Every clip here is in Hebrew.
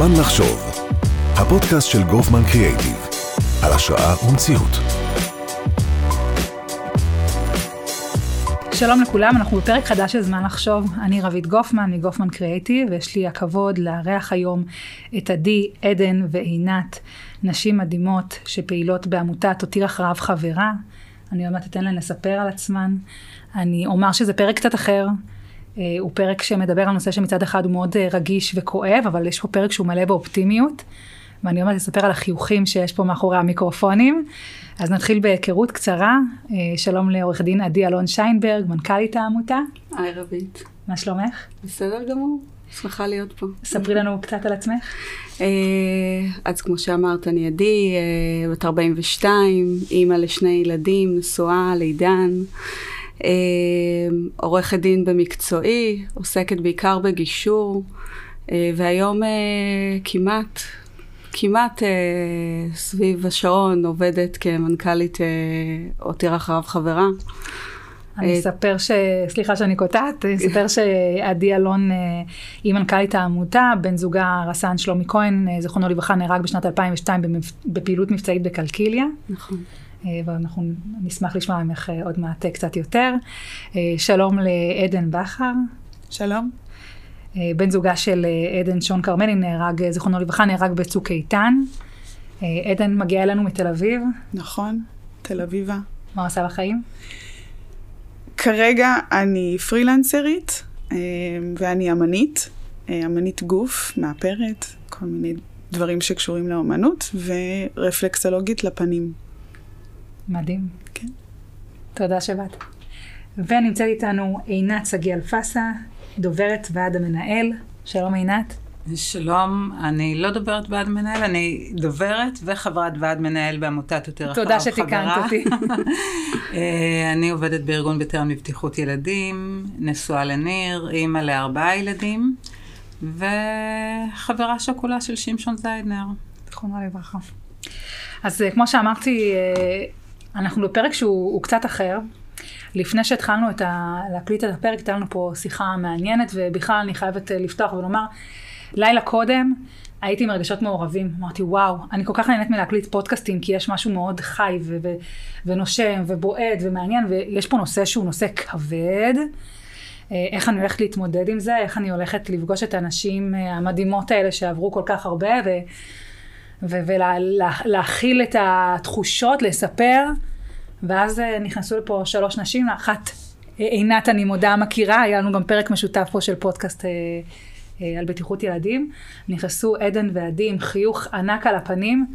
זמן לחשוב, הפודקאסט של גופמן קריאייטיב, על השראה ומציאות. שלום לכולם, אנחנו בפרק חדש של זמן לחשוב. אני רבית גופמן מגופמן קריאייטיב, ויש לי הכבוד לארח היום את עדי, עדן ועינת, נשים מדהימות שפעילות בעמותת הותיר אחריו חברה. אני עוד מעט אתן להן לספר על עצמן. אני אומר שזה פרק קצת אחר. אה, הוא פרק שמדבר על נושא שמצד אחד הוא מאוד אה, רגיש וכואב, אבל יש פה פרק שהוא מלא באופטימיות. ואני עוד אספר על החיוכים שיש פה מאחורי המיקרופונים. אז נתחיל בהיכרות קצרה. אה, שלום לעורך דין עדי אלון שיינברג, מנכ"לית העמותה. היי רבית. מה שלומך? בסדר גמור, שמחה להיות פה. ספרי לנו קצת על עצמך. אז כמו שאמרת, אני עדי, בת 42, אימא לשני ילדים, נשואה לעידן. אמ, עורכת דין במקצועי, עוסקת בעיקר בגישור, אה, והיום אה, כמעט, כמעט אה, סביב השעון עובדת כמנכ"לית הותיר אחריו חברה. אני אספר ש... סליחה שאני קוטעת, אני אספר שעדי אלון היא מנכ"לית העמותה, בן זוגה רס"ן שלומי כהן, זיכרונו לברכה, נהרג בשנת 2002 בפעילות מבצעית בקלקיליה. נכון. אה, ואנחנו נשמח לשמוע ממך אה, עוד מעט אה, קצת יותר. שלום לעדן בכר. שלום. בן זוגה של עדן שון כרמלי נהרג, זיכרונו לברכה, נהרג בצוק איתן. עדן מגיעה אלינו מתל אביב. נכון, תל אביבה. מה עושה בחיים? כרגע אני פרילנסרית ואני אמנית, אמנית גוף, מאפרת, כל מיני דברים שקשורים לאמנות, ורפלקסולוגית לפנים. מדהים. כן. תודה שבאת. ונמצאת איתנו עינת שגיא אלפסה, דוברת ועד המנהל. שלום עינת. שלום, אני לא דוברת ועד מנהל, אני דוברת וחברת ועד מנהל בעמותת יותר חברה. תודה שתיקנת אותי. אה, אני עובדת בארגון בטרם לבטיחות ילדים, נשואה לניר, אימא לארבעה ילדים, וחברה שכולה של שמשון זיידנר. זכרונו לברכה. אז אה, כמו שאמרתי, אה, אנחנו בפרק שהוא קצת אחר. לפני שהתחלנו את ה... להקליט את הפרק, הייתה לנו פה שיחה מעניינת, ובכלל אני חייבת אה, לפתוח ולומר, לילה קודם הייתי עם רגשות מעורבים. אמרתי, וואו, אני כל כך נהנית מלהקליט פודקאסטים, כי יש משהו מאוד חי ו- ו- ונושם ובועט ומעניין, ויש פה נושא שהוא נושא כבד. אה, איך אני הולכת להתמודד עם זה, איך אני הולכת לפגוש את הנשים אה, המדהימות האלה שעברו כל כך הרבה, ו... ולהכיל את התחושות, לספר. ואז אה, נכנסו לפה שלוש נשים, אחת אה, עינת, אני מודה, מכירה, היה לנו גם פרק משותף פה של פודקאסט אה, אה, על בטיחות ילדים. נכנסו עדן ועדי עם חיוך ענק על הפנים,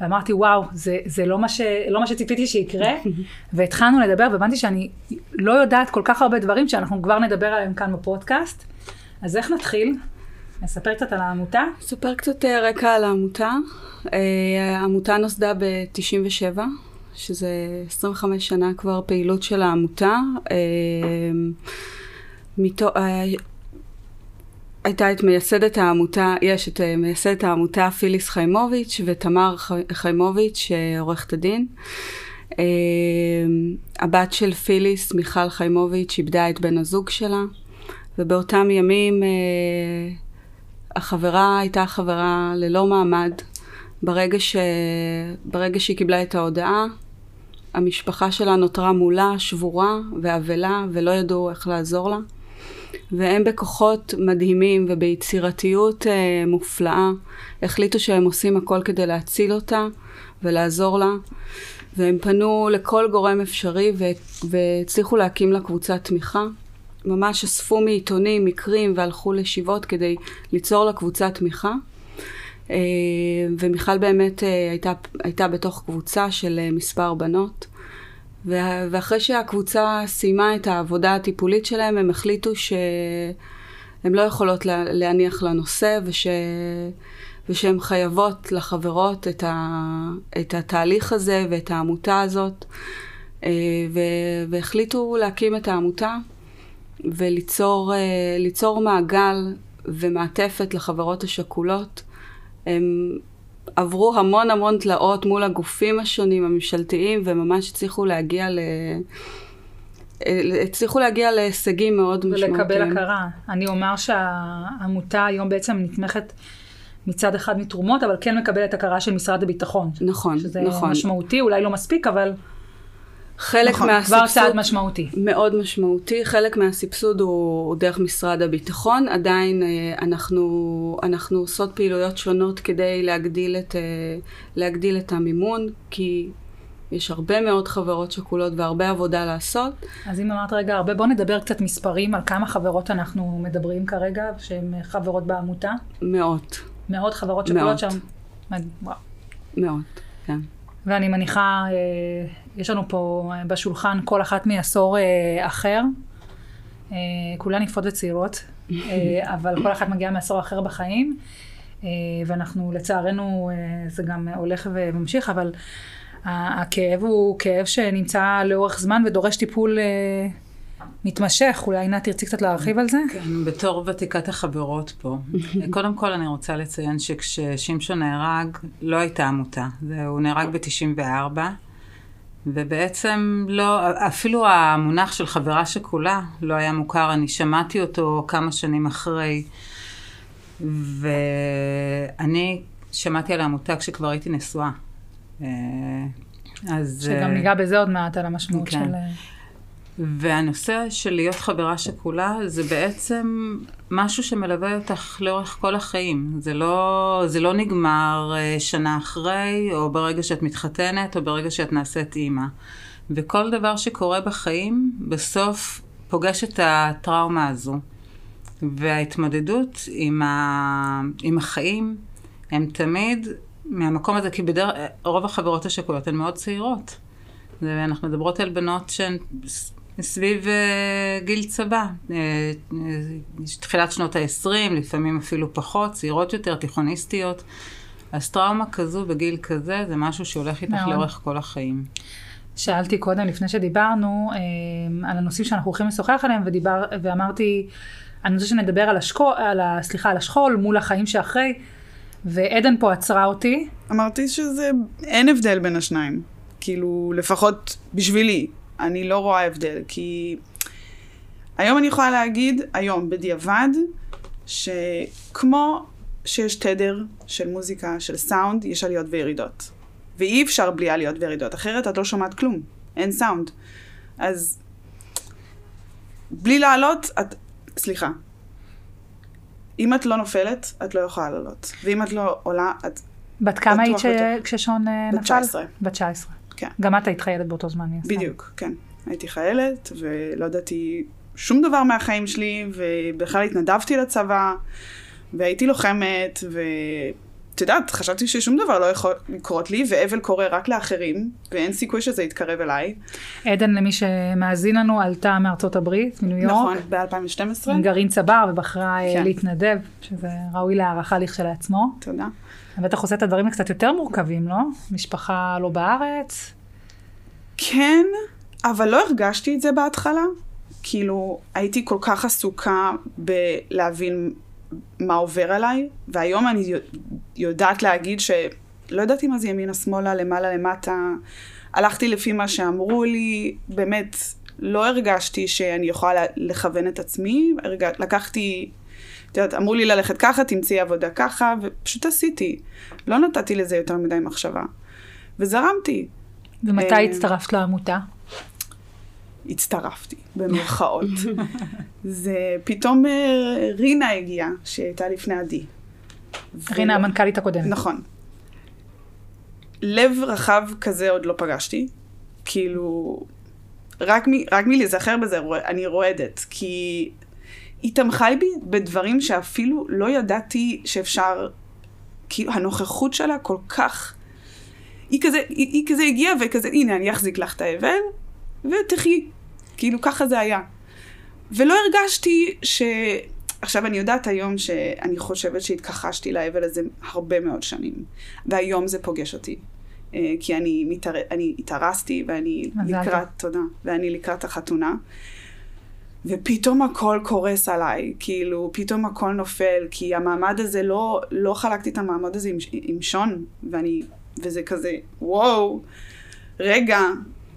ואמרתי, וואו, זה, זה לא, מה ש, לא מה שציפיתי שיקרה. והתחלנו לדבר, והבנתי שאני לא יודעת כל כך הרבה דברים שאנחנו כבר נדבר עליהם כאן בפודקאסט. אז איך נתחיל? נספר קצת על העמותה? נספר קצת אה, רקע על העמותה. אה, העמותה נוסדה ב-97, שזה 25 שנה כבר פעילות של העמותה. אה, מתו, הייתה את מייסדת העמותה, יש את מייסדת העמותה פיליס חיימוביץ' ותמר חיימוביץ', עורכת הדין. הבת של פיליס, מיכל חיימוביץ', איבדה את בן הזוג שלה, ובאותם ימים החברה הייתה חברה ללא מעמד. ברגע, ש... ברגע שהיא קיבלה את ההודעה, המשפחה שלה נותרה מולה, שבורה ואבלה, ולא ידעו איך לעזור לה. והם בכוחות מדהימים וביצירתיות אה, מופלאה החליטו שהם עושים הכל כדי להציל אותה ולעזור לה. והם פנו לכל גורם אפשרי והצליחו להקים לה קבוצת תמיכה. ממש אספו מעיתונים מקרים והלכו לישיבות כדי ליצור לה קבוצת תמיכה. אה, ומיכל באמת אה, הייתה, הייתה בתוך קבוצה של אה, מספר בנות. ואחרי שהקבוצה סיימה את העבודה הטיפולית שלהם, הם החליטו שהן לא יכולות להניח לנושא וש... ושהן חייבות לחברות את, ה... את התהליך הזה ואת העמותה הזאת. ו... והחליטו להקים את העמותה. וליצור אה, מעגל ומעטפת לחברות השכולות. הם עברו המון המון תלאות מול הגופים השונים הממשלתיים וממש הצליחו להגיע ל... אה, הצליחו להגיע להישגים מאוד משמעותיים. ולקבל הכרה. אני אומר שהעמותה היום בעצם נתמכת מצד אחד מתרומות, אבל כן מקבלת הכרה של משרד הביטחון. נכון, שזה נכון. משמעותי, אולי לא מספיק, אבל חלק נכון, מהסבסוד... כבר צעד משמעותי. מאוד משמעותי. חלק מהסבסוד הוא, הוא דרך משרד הביטחון. עדיין אה, אנחנו, אנחנו עושות פעילויות שונות כדי להגדיל את, אה, להגדיל את המימון, כי יש הרבה מאוד חברות שכולות והרבה עבודה לעשות. אז אם אמרת רגע הרבה, בוא נדבר קצת מספרים על כמה חברות אנחנו מדברים כרגע, שהן חברות בעמותה. מאות, מאות חברות שכולות מאות. שם. וואו. מאות, כן. ואני מניחה, אה, יש לנו פה אה, בשולחן כל אחת מעשור אה, אחר. אה, כולן יפות וצעירות, אבל כל אחת מגיעה מעשור אחר בחיים. ואנחנו, לצערנו, זה גם הולך וממשיך, אבל הכאב הוא כאב שנמצא לאורך זמן ודורש טיפול מתמשך. אולי עינת תרצי קצת להרחיב על זה? כן, בתור ותיקת החברות פה. קודם כל אני רוצה לציין שכששמשון נהרג, לא הייתה עמותה. הוא נהרג ב-94, ובעצם לא, אפילו המונח של חברה שכולה לא היה מוכר, אני שמעתי אותו כמה שנים אחרי. ואני שמעתי על העמותה כשכבר הייתי נשואה. אה, אז... שגם אה, ניגע בזה עוד מעט, על המשמעות כן. של... והנושא של להיות חברה שכולה זה בעצם משהו שמלווה אותך לאורך כל החיים. זה לא, זה לא נגמר אה, שנה אחרי, או ברגע שאת מתחתנת, או ברגע שאת נעשית אימא. וכל דבר שקורה בחיים, בסוף פוגש את הטראומה הזו. וההתמודדות עם, ה... עם החיים הם תמיד מהמקום הזה, כי בדרך, רוב החברות השכולות הן מאוד צעירות. ואנחנו מדברות על בנות שהן סביב אה, גיל צבא, אה, תחילת שנות ה-20, לפעמים אפילו פחות, צעירות יותר, תיכוניסטיות. אז טראומה כזו בגיל כזה, זה משהו שהולך איתך מאוד. לאורך כל החיים. שאלתי קודם, לפני שדיברנו, אה, על הנושאים שאנחנו הולכים לשוחח עליהם, ודיבר, ואמרתי, אני רוצה שנדבר על השכול, על ה, סליחה, על השכול מול החיים שאחרי, ועדן פה עצרה אותי. אמרתי שזה, אין הבדל בין השניים. כאילו, לפחות בשבילי, אני לא רואה הבדל, כי היום אני יכולה להגיד, היום, בדיעבד, שכמו שיש תדר של מוזיקה, של סאונד, יש עליות וירידות. ואי אפשר בלי עליות וירידות, אחרת את לא שומעת כלום, אין סאונד. אז בלי לעלות, את... סליחה. אם את לא נופלת, את לא יכולה לעלות. ואם את לא עולה, את... בת כמה היית ש-. כששון אה, בת נפל? 19. בת 19. כן. גם את היית חיילת באותו זמן, מן הסתם. בדיוק, כן. הייתי חיילת, ולא ידעתי שום דבר מהחיים שלי, ובכלל התנדבתי לצבא, והייתי לוחמת, ואת יודעת, חשבתי ששום דבר לא יכול לקרות לי, ואבל קורה רק לאחרים, ואין סיכוי שזה יתקרב אליי. עדן, למי שמאזין לנו, עלתה מארצות הברית, מניו יורק. נכון, ב-2012. עם גרעין צבר, ובחרה אה, כן. להתנדב, שזה ראוי להערכה לכשלעצמו. תודה. בטח עושה את הדברים קצת יותר מורכבים, לא? משפחה לא בארץ. כן, אבל לא הרגשתי את זה בהתחלה. כאילו, הייתי כל כך עסוקה בלהבין מה עובר עליי, והיום אני יודעת להגיד שלא ידעתי מה זה ימינה שמאלה, למעלה למטה. הלכתי לפי מה שאמרו לי, באמת, לא הרגשתי שאני יכולה לה- לכוון את עצמי, הרג... לקחתי, את יודעת, אמרו לי ללכת ככה, תמצאי עבודה ככה, ופשוט עשיתי. לא נתתי לזה יותר מדי מחשבה. וזרמתי. ומתי אה, הצטרפת לעמותה? הצטרפתי, במרכאות. זה פתאום אה, רינה הגיעה, שהייתה לפני עדי. רינה, ולא- המנכ"לית הקודמת. נכון. לב רחב כזה עוד לא פגשתי. כאילו, רק, מ, רק מלהיזכר בזה אני רועדת, כי היא תמכה בי בדברים שאפילו לא ידעתי שאפשר, כאילו הנוכחות שלה כל כך, היא כזה, היא, היא כזה הגיעה וכזה, הנה אני אחזיק לך את האבל, ותחי. כאילו ככה זה היה. ולא הרגשתי ש... עכשיו, אני יודעת היום שאני חושבת שהתכחשתי לאבל הזה הרבה מאוד שנים, והיום זה פוגש אותי. אה, כי אני, מתאר... אני התארסתי, ואני מזל. לקראת, תודה, ואני לקראת החתונה. ופתאום הכל קורס עליי, כאילו, פתאום הכל נופל, כי המעמד הזה, לא, לא חלקתי את המעמד הזה עם, עם שון, ואני, וזה כזה, וואו, רגע,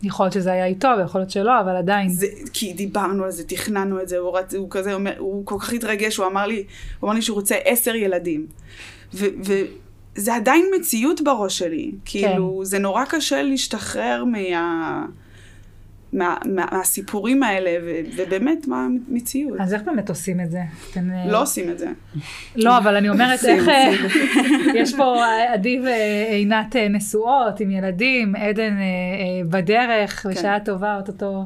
יכול להיות שזה היה איתו, ויכול להיות שלא, אבל עדיין. זה, כי דיברנו על זה, תכננו את זה, הוא, רצ, הוא כזה אומר, הוא כל כך התרגש, הוא אמר לי, הוא אמר לי שהוא רוצה עשר ילדים. וזה עדיין מציאות בראש שלי. כאילו, כן. זה נורא קשה להשתחרר מה... מה, מה, מהסיפורים האלה, ו, ובאמת, מה המציאות. אז איך באמת עושים את זה? אתן, אה, לא עושים את זה. לא, אבל אני אומרת, איך... אה, יש פה אה, עדי ועינת אה, נשואות עם ילדים, עדן אה, אה, בדרך, כן. בשעה טובה, אוטוטו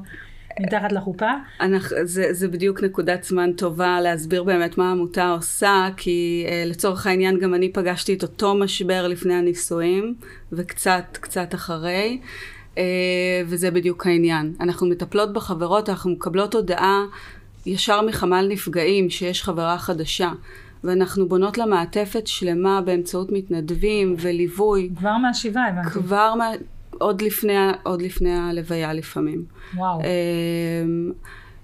מתחת לחופה. אנחנו, זה, זה בדיוק נקודת זמן טובה להסביר באמת מה העמותה עושה, כי uh, לצורך העניין גם אני פגשתי את אותו משבר לפני הנישואים, וקצת, קצת אחרי, וזה בדיוק העניין. אנחנו מטפלות בחברות, אנחנו מקבלות הודעה ישר מחמ"ל נפגעים שיש חברה חדשה, ואנחנו בונות לה מעטפת שלמה באמצעות מתנדבים וליווי, כבר מהשבעה הבנתי. כבר מה, עוד, לפני, עוד לפני הלוויה לפעמים. וואו.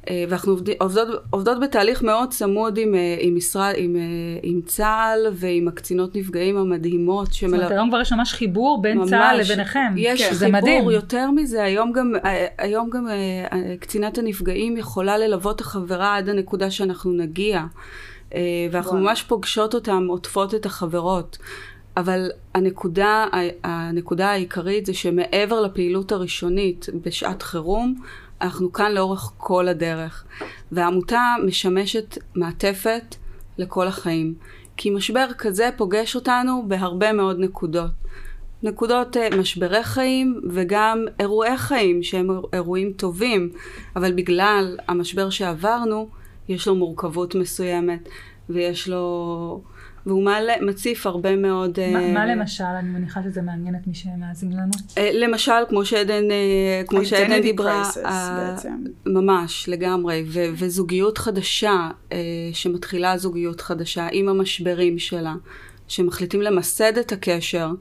אה, ואנחנו עובד- עובדות, עובדות בתהליך מאוד צמוד עם, אה, עם, משרד, עם, אה, עם צה"ל ועם הקצינות נפגעים המדהימות זאת אומרת. היום כבר יש ממש חיבור בין צה"ל לביניכם. יש זה חיבור, מדהים. יותר מזה, היום גם, היום גם קצינת הנפגעים יכולה ללוות את החברה עד הנקודה שאנחנו נגיע. ואנחנו וואו. ממש פוגשות אותם, עוטפות את החברות. אבל הנקודה, הנקודה העיקרית זה שמעבר לפעילות הראשונית בשעת חירום, אנחנו כאן לאורך כל הדרך. והעמותה משמשת מעטפת לכל החיים. כי משבר כזה פוגש אותנו בהרבה מאוד נקודות. נקודות אה, משברי חיים וגם אירועי חיים שהם אירוע- אירועים טובים, אבל בגלל המשבר שעברנו, יש לו מורכבות מסוימת, ויש לו... והוא מעלה, מציף הרבה מאוד... מה- אה, מה למשל? אני מניחה שזה מעניין את מי שמאזין לנו. אה, למשל, כמו שעדן, אה, כמו שעדן דיברה, בעצם. ממש, לגמרי, ו- וזוגיות חדשה, אה, שמתחילה זוגיות חדשה עם המשברים שלה, שמחליטים למסד את הקשר,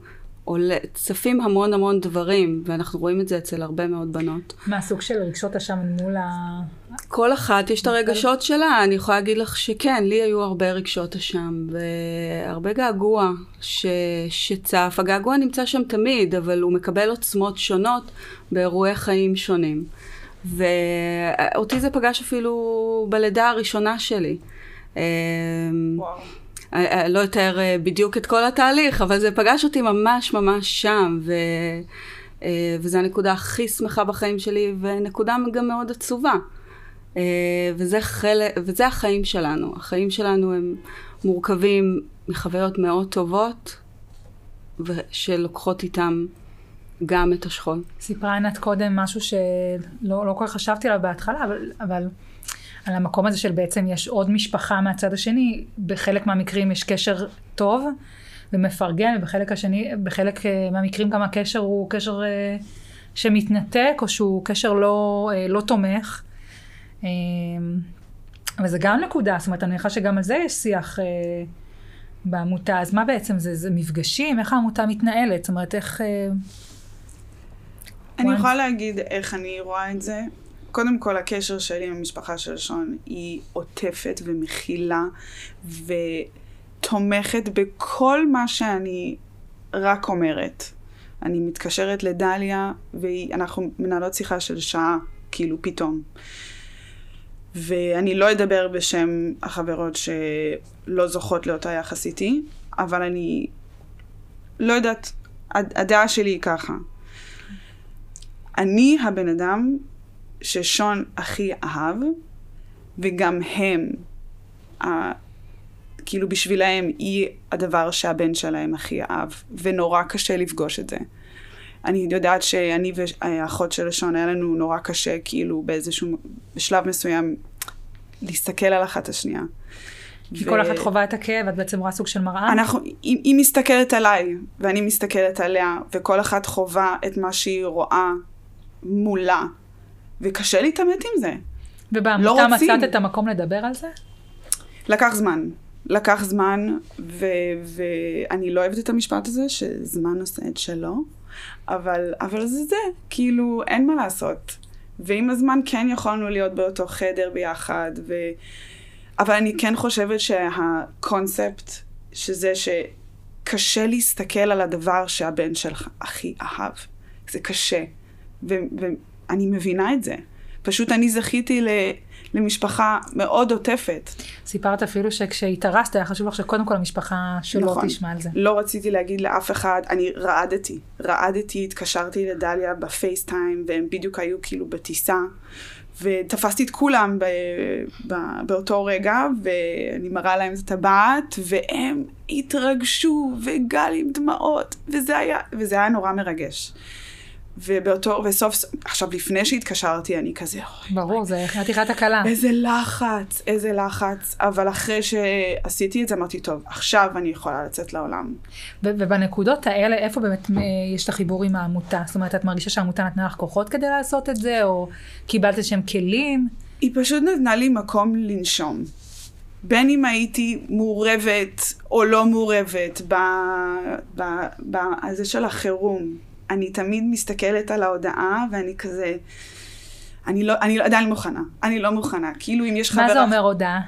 עולה- צפים המון המון דברים, ואנחנו רואים את זה אצל הרבה מאוד בנות. מהסוג של רגשות אשם מול ה... כל אחת יש את הרגשות שלה, אני יכולה להגיד לך שכן, לי היו הרבה רגשות אשם, והרבה געגוע ש... שצף. הגעגוע נמצא שם תמיד, אבל הוא מקבל עוצמות שונות באירועי חיים שונים. ואותי זה פגש אפילו בלידה הראשונה שלי. אמ, וואו. אני אני לא אתאר אה, בדיוק את כל התהליך, אבל זה פגש אותי ממש ממש שם, ו... אה, וזו הנקודה הכי שמחה בחיים שלי, ונקודה גם מאוד עצובה. אה, וזה, חלק, וזה החיים שלנו. החיים שלנו הם מורכבים מחוויות מאוד טובות, ושלוקחות איתם גם את השכול. סיפרה עינת קודם משהו שלא לא כל כך חשבתי עליו בהתחלה, אבל, אבל על המקום הזה של בעצם יש עוד משפחה מהצד השני, בחלק מהמקרים יש קשר טוב ומפרגן, ובחלק השני, בחלק אה, מהמקרים גם הקשר הוא קשר אה, שמתנתק, או שהוא קשר לא, לא תומך. אה, וזה גם נקודה, זאת אומרת, אני מניחה שגם על זה יש שיח אה, בעמותה. אז מה בעצם זה? זה מפגשים? איך העמותה מתנהלת? זאת אומרת, איך... אה, אני. יכולה להגיד איך אני רואה את זה. קודם כל, הקשר שלי עם המשפחה של שון היא עוטפת ומכילה ותומכת בכל מה שאני רק אומרת. אני מתקשרת לדליה ואנחנו מנהלות שיחה של שעה, כאילו פתאום. ואני לא אדבר בשם החברות שלא זוכות לאותה יחס איתי, אבל אני לא יודעת, הד- הדעה שלי היא ככה. אני הבן אדם ששון הכי אהב, וגם הם, ה... כאילו בשבילהם היא הדבר שהבן שלהם הכי אהב, ונורא קשה לפגוש את זה. אני יודעת שאני והאחות של שון היה לנו נורא קשה, כאילו באיזשהו, בשלב מסוים, להסתכל על אחת השנייה. כי ו- כל אחת חווה את הכאב, את בעצם רואה סוג של מראה. אנחנו, היא, היא מסתכלת עליי, ואני מסתכלת עליה, וכל אחת חווה את מה שהיא רואה מולה, וקשה להתעמת עם זה. ובעמותה לא. מצאת את המקום לדבר על זה? לקח זמן. לקח זמן, ו- ואני לא אוהבת את המשפט הזה, שזמן עושה את שלו, אבל, אבל זה זה, כאילו, אין מה לעשות. ועם הזמן כן יכולנו להיות באותו חדר ביחד, ו... אבל אני כן חושבת שהקונספט, שזה שקשה להסתכל על הדבר שהבן שלך הכי אהב, זה קשה. ואני מבינה את זה. פשוט אני זכיתי ל... למשפחה מאוד עוטפת. סיפרת אפילו שכשהתארסת היה חשוב לך שקודם כל המשפחה שלו נכון. תשמע על זה. לא רציתי להגיד לאף אחד, אני רעדתי. רעדתי, התקשרתי לדליה בפייסטיים, והם בדיוק היו כאילו בטיסה. ותפסתי את כולם ב, ב, באותו רגע, ואני מראה להם את הטבעת, והם התרגשו, וגל עם דמעות, וזה היה, וזה היה נורא מרגש. ובאותו, וסוף, עכשיו לפני שהתקשרתי, אני כזה, אוי, ברור, זה חתיכת הקלה. איזה לחץ, איזה לחץ, אבל אחרי שעשיתי את זה, אמרתי, טוב, עכשיו אני יכולה לצאת לעולם. ובנקודות האלה, איפה באמת אה, יש את החיבור עם העמותה? זאת אומרת, את מרגישה שהעמותה נתנה לך כוחות כדי לעשות את זה, או קיבלת איזשהם כלים? היא פשוט נתנה לי מקום לנשום. בין אם הייתי מעורבת או לא מעורבת בזה של החירום. אני תמיד מסתכלת על ההודעה ואני כזה, אני, לא, אני עדיין לא מוכנה, אני לא מוכנה. כאילו אם יש חברה... מה זה אומר הודעה?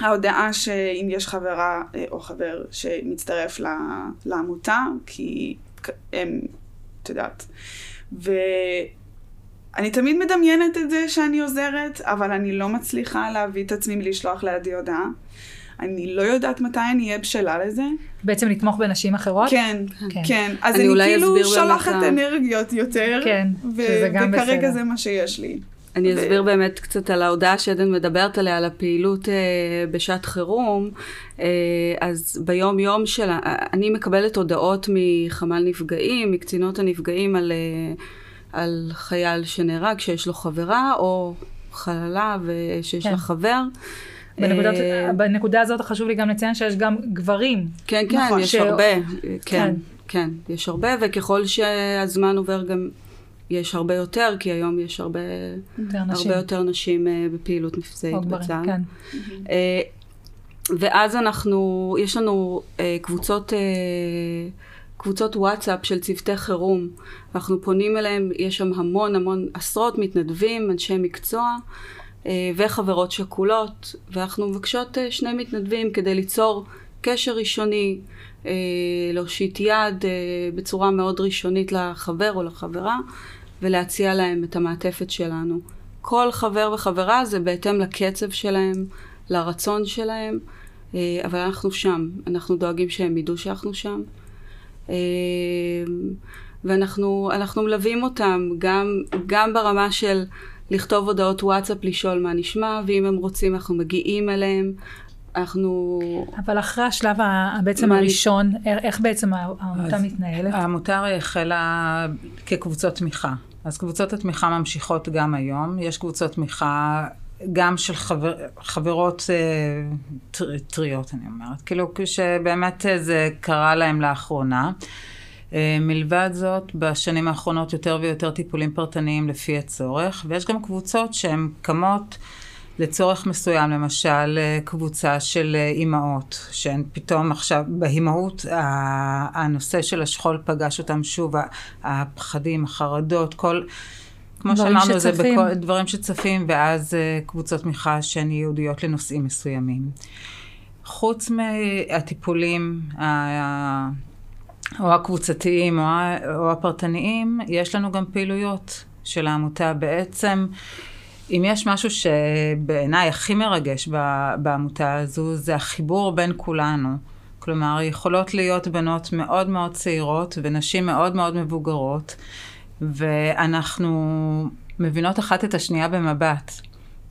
ההודעה שאם יש חברה אה, או חבר שמצטרף לעמותה, כי הם, את יודעת. ואני תמיד מדמיינת את זה שאני עוזרת, אבל אני לא מצליחה להביא את עצמי לשלוח לידי הודעה. אני לא יודעת מתי אני אהיה בשלה לזה. בעצם לתמוך בנשים אחרות? כן, כן. כן. אז אני, אני כאילו שולחת אנרגיות יותר, כן, שזה גם וכרגע בסדר. זה מה שיש לי. אני ו... אסביר באמת קצת על ההודעה שעדן מדברת עליה, על הפעילות אה, בשעת חירום. אה, אז ביום יום שלה, אני מקבלת הודעות מחמ"ל נפגעים, מקצינות הנפגעים על, אה, על חייל שנהרג, שיש לו חברה, או חללה ושיש כן. לה חבר. בנקודת, אה, בנקודה הזאת חשוב לי גם לציין שיש גם גברים. כן, כן, נכון, יש ש... הרבה. כן, כן, כן, יש הרבה, וככל שהזמן עובר גם יש הרבה יותר, כי היום יש הרבה יותר נשים, הרבה יותר נשים uh, בפעילות מבצעית בצה"ל. כן. Uh, ואז אנחנו, יש לנו קבוצות... קבוצות וואטסאפ של צוותי חירום. אנחנו פונים אליהם, יש שם המון המון, עשרות מתנדבים, אנשי מקצוע, אה, וחברות שכולות, ואנחנו מבקשות אה, שני מתנדבים כדי ליצור קשר ראשוני, אה, להושיט יד בצורה מאוד ראשונית לחבר או לחברה, ולהציע להם את המעטפת שלנו. כל חבר וחברה זה בהתאם לקצב שלהם, לרצון שלהם, אבל אנחנו שם, אנחנו דואגים שהם ידעו שאנחנו שם. ואנחנו מלווים אותם גם, גם ברמה של לכתוב הודעות וואטסאפ, לשאול מה נשמע, ואם הם רוצים אנחנו מגיעים אליהם. אנחנו... אבל אחרי השלב בעצם הראשון, איך, איך בעצם העמותה מתנהלת? העמותה הרי החלה כקבוצות תמיכה. אז קבוצות התמיכה ממשיכות גם היום. יש קבוצות תמיכה גם של חבר, חברות אה, טריות, אני אומרת. כאילו, שבאמת זה קרה להם לאחרונה. אה, מלבד זאת, בשנים האחרונות יותר ויותר טיפולים פרטניים לפי הצורך, ויש גם קבוצות שהן קמות לצורך מסוים, למשל אה, קבוצה של אה, אימהות, שהן פתאום עכשיו, באימהות, הנושא של השכול פגש אותם שוב, הפחדים, החרדות, כל... כמו שאמרנו, זה בכל דברים שצפים, ואז קבוצות תמיכה שהן ייעודיות לנושאים מסוימים. חוץ מהטיפולים, או הקבוצתיים או, או הפרטניים, יש לנו גם פעילויות של העמותה. בעצם, אם יש משהו שבעיניי הכי מרגש בעמותה הזו, זה החיבור בין כולנו. כלומר, יכולות להיות בנות מאוד מאוד צעירות ונשים מאוד מאוד מבוגרות, ואנחנו מבינות אחת את השנייה במבט.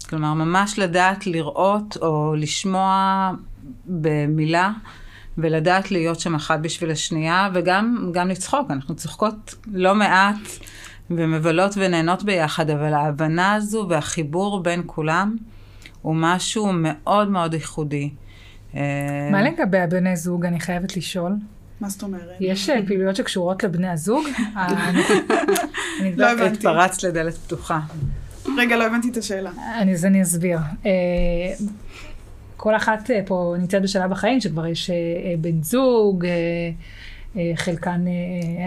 כלומר, ממש לדעת לראות או לשמוע במילה ולדעת להיות שם אחת בשביל השנייה, וגם לצחוק. אנחנו צוחקות לא מעט ומבלות ונהנות ביחד, אבל ההבנה הזו והחיבור בין כולם הוא משהו מאוד מאוד ייחודי. אה, מה לגבי הבני זוג? אני חייבת לשאול. מה זאת אומרת? יש אה, פעילויות שקשורות לבני הזוג? לא הבנתי. התפרצת לדלת פתוחה. רגע, לא הבנתי את השאלה. אז אני אסביר. כל אחת אה, פה נמצאת בשלב החיים שכבר יש אה, אה, בן זוג, חלקן,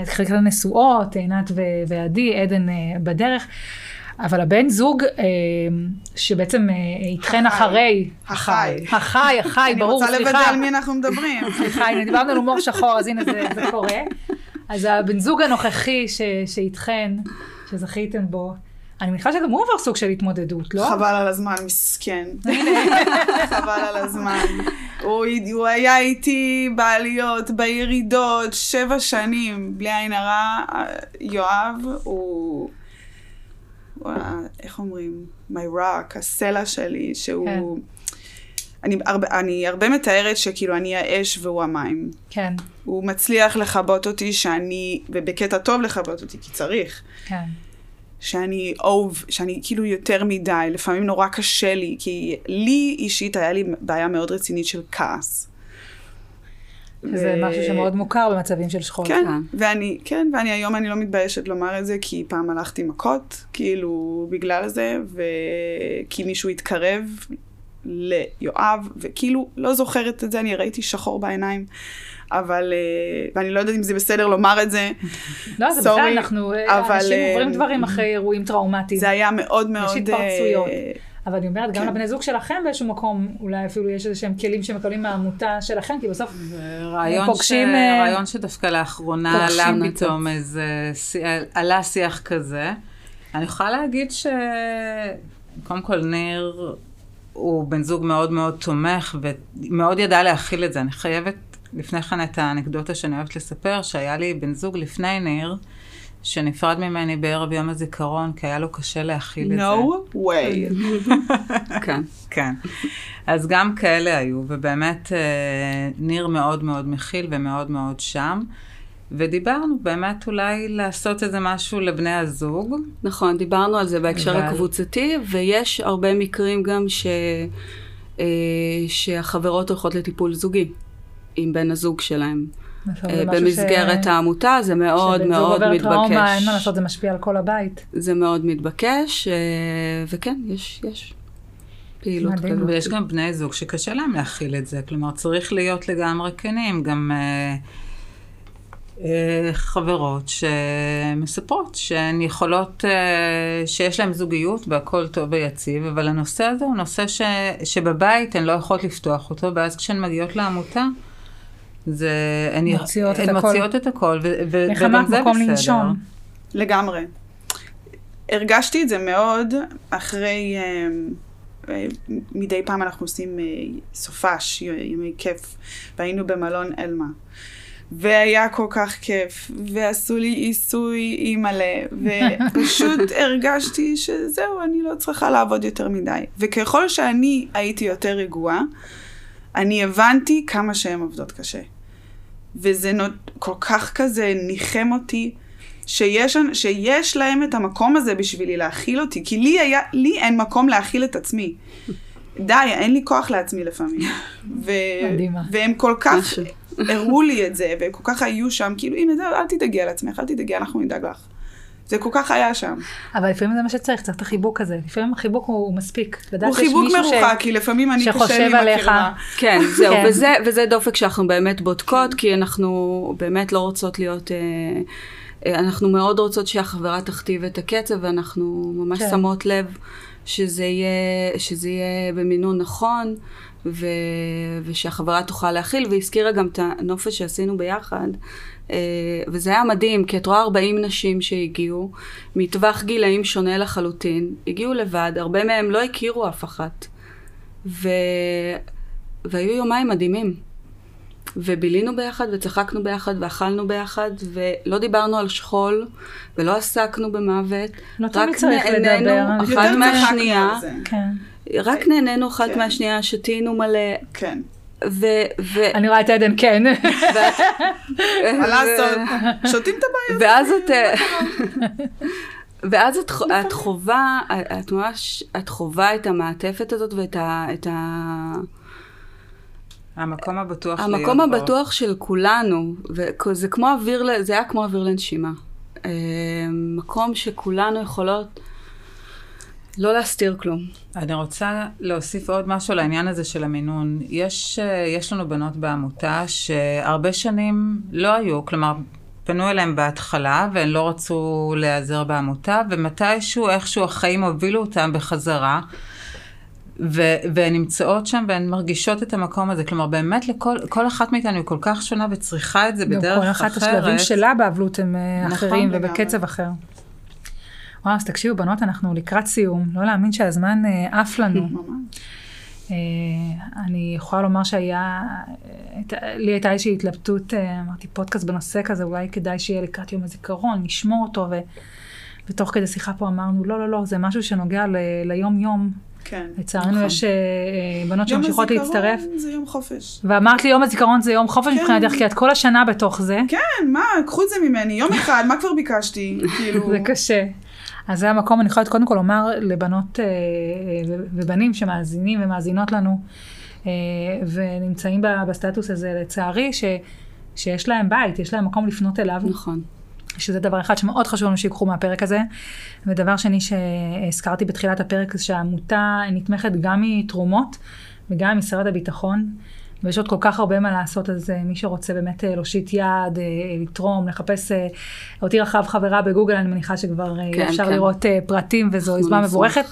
חלקן נשואות, עינת ועדי, עדן בדרך. אבל הבן זוג שבעצם איתכן אחרי... החי. החי, החי, ברור, סליחה. אני רוצה לוודא על מי אנחנו מדברים. סליחה, הנה דיברנו על הומור שחור, אז הנה זה, זה קורה. אז הבן זוג הנוכחי ש, שאיתכן, שזכיתם בו, אני מניחה שגם הוא עבר סוג של התמודדות, לא? חבל על הזמן, מסכן. חבל על הזמן. הוא, הוא היה איתי בעליות, בירידות, שבע שנים, בלי עין הרע. יואב הוא... הוא איך אומרים? my rock, הסלע שלי, שהוא... כן. אני, הרבה, אני הרבה מתארת שכאילו אני האש והוא המים. כן, הוא מצליח לכבות אותי שאני, ובקטע טוב לכבות אותי, כי צריך. כן. שאני אוהב, שאני כאילו יותר מדי, לפעמים נורא קשה לי, כי לי אישית היה לי בעיה מאוד רצינית של כעס. זה ו- משהו שמאוד מוכר במצבים של שכול. כן, כן. ואני, כן, ואני היום אני לא מתביישת לומר את זה, כי פעם הלכתי מכות, כאילו, בגלל זה, וכי מישהו התקרב ליואב, וכאילו, לא זוכרת את זה, אני ראיתי שחור בעיניים, אבל, אה, ואני לא יודעת אם זה בסדר לומר את זה, לא, זה בסדר, אנחנו, אבל, אנשים אה, עוברים דברים אחרי אירועים טראומטיים. זה היה מאוד מאוד... התפרצויות. אה, אבל אני אומרת, גם כן. לבני זוג שלכם באיזשהו מקום, אולי אפילו יש איזה שהם כלים שמקבלים מהעמותה שלכם, כי בסוף רעיון, פוגשים, ש... אה, רעיון שדווקא לאחרונה עלה פתאום איזה, עלה שיח כזה. אני יכולה להגיד ש... קודם כל, ניר הוא בן זוג מאוד מאוד תומך, ומאוד ידע להכיל את זה. אני חייבת לפני כן את האנקדוטה שאני אוהבת לספר, שהיה לי בן זוג לפני ניר, שנפרד ממני בערב יום הזיכרון, כי היה לו קשה להכיל את זה. no way. כן. כן. אז גם כאלה היו, ובאמת אה, ניר מאוד מאוד מכיל ומאוד מאוד שם. ודיברנו באמת אולי לעשות איזה משהו לבני הזוג. נכון, דיברנו על זה בהקשר אבל- הקבוצתי, ויש הרבה מקרים גם ש... אה, שהחברות הולכות לטיפול זוגי עם בן הזוג שלהם. בסוף אה, במסגרת ש- העמותה זה מאוד מאוד עובר טראומה, אין מה מתבקש. לעשות, זה משפיע על כל הבית. זה מאוד מתבקש, אה, וכן, יש, יש פעילות. כזאת. ויש גם בני זוג שקשה להם להכיל את זה. כלומר, צריך להיות לגמרי כנים. גם אה, חברות שמספרות שהן יכולות, אה, שיש להן זוגיות והכל טוב ויציב, אבל הנושא הזה הוא נושא ש, שבבית הן לא יכולות לפתוח אותו, ואז כשהן מגיעות לעמותה, זה, הן, מוציאות את הן הכל. מוציאות את הכל, ו, ו, וגם זה מקום בסדר. לנשום. לגמרי. הרגשתי את זה מאוד אחרי, אה, אה, מדי פעם אנחנו עושים אה, סופש, ימי כיף, והיינו במלון אלמה. והיה כל כך כיף, ועשו לי עיסוי אימא'לה, ופשוט הרגשתי שזהו, אני לא צריכה לעבוד יותר מדי. וככל שאני הייתי יותר רגועה, אני הבנתי כמה שהן עובדות קשה. וזה נות... כל כך כזה ניחם אותי, שיש, שיש להם את המקום הזה בשבילי להכיל אותי, כי לי, היה, לי אין מקום להכיל את עצמי. די, אין לי כוח לעצמי לפעמים. ו... מדהימה. והם כל כך. הראו לי את זה, והם כל כך היו שם, כאילו, הנה, זהו, אל תדאגי על עצמך, אל תדאגי, אנחנו נדאג לך. זה כל כך היה שם. אבל לפעמים זה מה שצריך, צריך את החיבוק הזה. לפעמים החיבוק הוא מספיק. הוא חיבוק מישהו ש- מרוחק, כי לפעמים אני קשה לי עם. הקרבה. כן, זהו, כן. וזה, וזה דופק שאנחנו באמת בודקות, כי אנחנו באמת לא רוצות להיות... אה, אה, אנחנו מאוד רוצות שהחברה תכתיב את הקצב, ואנחנו ממש כן. שמות לב שזה יהיה, שזה יהיה במינון נכון, ו, ושהחברה תוכל להכיל, והזכירה גם את הנופש שעשינו ביחד. אה, וזה היה מדהים, כי את רואה 40 נשים שהגיעו, מטווח גילאים שונה לחלוטין, הגיעו לבד, הרבה מהם לא הכירו אף אחת. ו... והיו יומיים מדהימים. ובילינו ביחד, וצחקנו ביחד, ואכלנו ביחד, ולא דיברנו על שכול, ולא עסקנו במוות. לא תמיד רק צריך נהנינו לדבר. אחת יותר צחקנו מהשנייה. כן. רק נהנינו אחת כן. מהשנייה, שתינו מלא, כן. ו... ו... אני רואה את עדן, כן. מה לעשות? שותים את הבעיות. ואז את... ואז את, ח- את חווה, את ממש, את חווה את המעטפת הזאת ואת ה... המקום הבטוח להיות המקום בו. הבטוח של כולנו, וזה כמו אוויר, זה היה כמו אוויר לנשימה. אה, מקום שכולנו יכולות לא להסתיר כלום. אני רוצה להוסיף עוד משהו לעניין הזה של המינון. יש, אה, יש לנו בנות בעמותה שהרבה שנים לא היו, כלומר, פנו אליהם בהתחלה והן לא רצו להיעזר בעמותה, ומתישהו, איכשהו החיים הובילו אותם בחזרה. ו- והן נמצאות שם והן מרגישות את המקום הזה. כלומר, באמת לכל כל אחת מאיתנו היא כל כך שונה וצריכה את זה בדרך אחרת. כל אחת השלבים שלה באבלות הם אה, נכון, אחרים. ובקצב אחר. וואו, אז תקשיבו, בנות, אנחנו לקראת סיום. לא להאמין שהזמן אה, עף לנו. אה, אני יכולה לומר שהיה, לי הייתה איזושהי התלבטות, אמרתי פודקאסט בנושא כזה, אולי כדאי שיהיה לקראת יום הזיכרון, נשמור אותו, ו, ותוך כדי שיחה פה אמרנו, לא, לא, לא, זה משהו שנוגע ל, ליום-יום. כן. לצערנו נכון. יש אה, אה, בנות יום שממשיכות הזיכרון להצטרף. זה יום חופש. ואמרת לי, יום הזיכרון זה יום חופש כן. מבחינתך, כי את כל השנה בתוך זה. כן, מה, קחו את זה ממני, יום אחד, מה כבר ביקשתי? כאילו, זה קשה. אז זה המקום, אני יכולה קודם כל לומר לבנות אה, אה, ובנים שמאזינים ומאזינות לנו, אה, ונמצאים בסטטוס הזה, לצערי, ש, שיש להם בית, יש להם מקום לפנות אליו, נכון. שזה דבר אחד שמאוד חשוב לנו שיקחו מהפרק הזה. ודבר שני שהזכרתי בתחילת הפרק, זה שהעמותה נתמכת גם מתרומות וגם ממשרד הביטחון. ויש עוד כל כך הרבה מה לעשות, אז אה, מי שרוצה באמת אה, להושיט יד, אה, לתרום, לחפש, אותי רחב חברה בגוגל, אני מניחה שכבר כן, אפשר כן. לראות פרטים וזו יוזמה. מבורכת.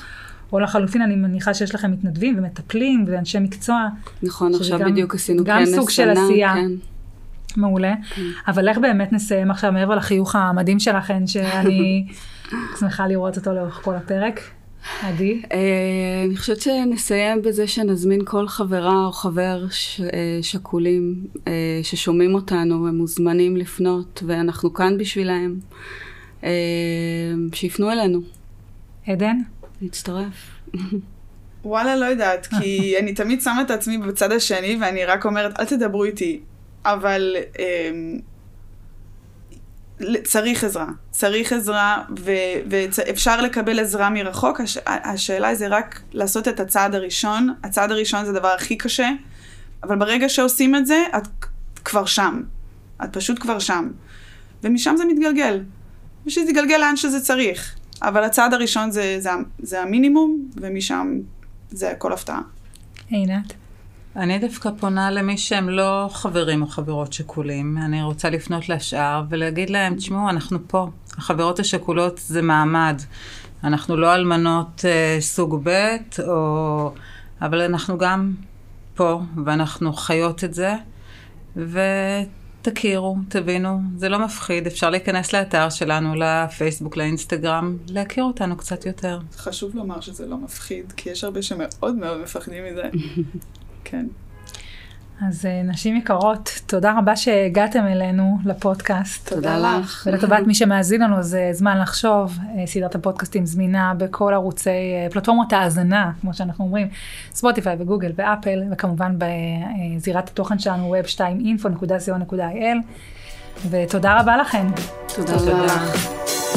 או לחלופין, אני מניחה שיש לכם מתנדבים ומטפלים ואנשי מקצוע, נכון, עכשיו גם- בדיוק עשינו גם כנס סוג של עשייה. כן. מעולה. אבל איך באמת נסיים עכשיו, מעבר לחיוך המדהים שלכן, שאני שמחה לראות אותו לאורך כל הפרק. עדי. אה, אני חושבת שנסיים בזה שנזמין כל חברה או חבר ש- אה, שכולים אה, ששומעים אותנו, הם מוזמנים לפנות, ואנחנו כאן בשבילם. אה, שיפנו אלינו, עדן? נצטרף. וואלה, לא יודעת, כי אני תמיד שמה את עצמי בצד השני, ואני רק אומרת, אל תדברו איתי. אבל אמ, צריך עזרה. צריך עזרה, ואפשר לקבל עזרה מרחוק. הש, השאלה זה רק לעשות את הצעד הראשון. הצעד הראשון זה הדבר הכי קשה, אבל ברגע שעושים את זה, את כבר שם. את פשוט כבר שם. ומשם זה מתגלגל. ושזה יתגלגל לאן שזה צריך. אבל הצעד הראשון זה, זה, זה המינימום, ומשם זה הכל הפתעה. עינת. אני דווקא פונה למי שהם לא חברים או חברות שכולים. אני רוצה לפנות לשאר ולהגיד להם, תשמעו, אנחנו פה. החברות השכולות זה מעמד. אנחנו לא אלמנות אה, סוג ב', או... אבל אנחנו גם פה, ואנחנו חיות את זה. ותכירו, תבינו, זה לא מפחיד. אפשר להיכנס לאתר שלנו, לפייסבוק, לאינסטגרם, להכיר אותנו קצת יותר. חשוב לומר שזה לא מפחיד, כי יש הרבה שמאוד מאוד מפחדים מזה. כן. אז אה, נשים יקרות, תודה רבה שהגעתם אלינו לפודקאסט. תודה לך. ולטובת מי שמאזין לנו, זה זמן לחשוב. אה, סדרת הפודקאסטים זמינה בכל ערוצי, אה, פלטפורמות האזנה, כמו שאנחנו אומרים, ספוטיפיי וגוגל ואפל, וכמובן בזירת התוכן שלנו, web2info.co.il. ותודה רבה לכם. תודה תודה. לך.